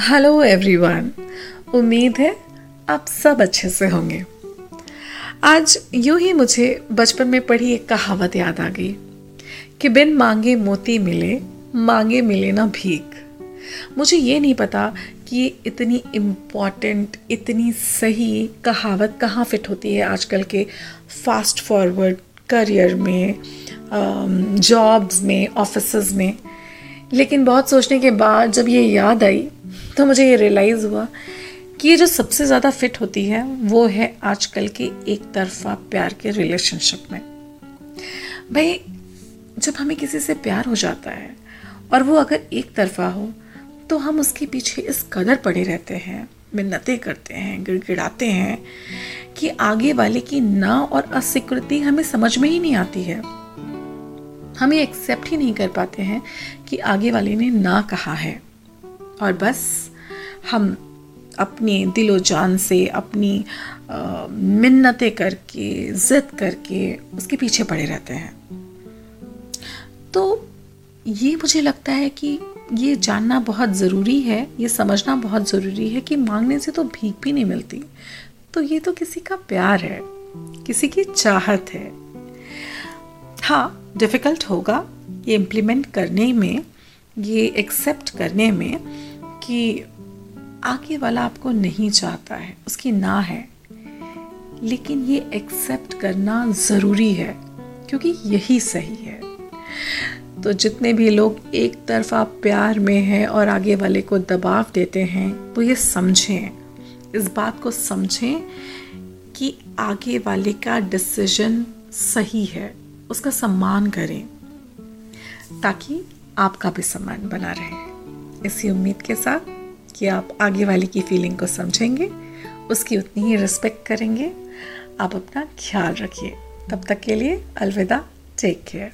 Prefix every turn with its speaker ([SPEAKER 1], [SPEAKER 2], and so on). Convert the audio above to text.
[SPEAKER 1] Hello everyone उम्मीद है आप सब अच्छे से होंगे। आज यूँ ही मुझे बचपन में पढ़ी एक कहावत याद आ गई कि बिन मांगे मोती मिले, मांगे मिले ना भीख। मुझे ये नहीं पता कि इतनी इंपॉर्टेंट इतनी सही कहावत कहाँ फिट होती है आजकल के फास्ट फॉरवर्ड करियर में जॉब्स में ऑफ़िस में। लेकिन बहुत सोचने के बाद जब ये याद आई तो मुझे ये रियलाइज़ हुआ कि ये जो सबसे ज़्यादा फिट होती है, वो है आजकल के एक तरफा प्यार के रिलेशनशिप में। भाई, जब हमें किसी से प्यार हो जाता है और वो अगर एक तरफा हो तो हम उसके पीछे इस कदर पड़े रहते हैं, मिन्नतें करते हैं, गिड़गिड़ाते हैं कि आगे वाले की ना और अस्वीकृति हमें समझ में ही नहीं आती है। हम ये एक्सेप्ट ही नहीं कर पाते हैं कि आगे वाले ने ना कहा है। और बस हम अपने दिलो जान से, अपनी मिन्नतें करके, ज़िद करके उसके पीछे पड़े रहते हैं। तो ये मुझे लगता है कि ये जानना बहुत ज़रूरी है, ये समझना बहुत ज़रूरी है कि मांगने से तो भीख भी नहीं मिलती। तो ये तो किसी का प्यार है, किसी की चाहत है। हाँ डिफ़िकल्ट होगा ये इम्प्लीमेंट करने में ये एक्सेप्ट करने में कि आगे वाला आपको नहीं चाहता है, उसकी ना है। लेकिन ये एक्सेप्ट करना ज़रूरी है, क्योंकि यही सही है। तो जितने भी लोग एक तरफा प्यार में हैं और आगे वाले को दबाव देते हैं वो ये समझें। इस बात को समझें कि आगे वाले का डिसीज़न सही है, उसका सम्मान करें, ताकि आपका भी सम्मान बना रहे इसी उम्मीद के साथ कि आप आगे वाले की फीलिंग को समझेंगे, उसकी उतनी ही रिस्पेक्ट करेंगे। आप अपना ख्याल रखिए। तब तक के लिए अलविदा। Take care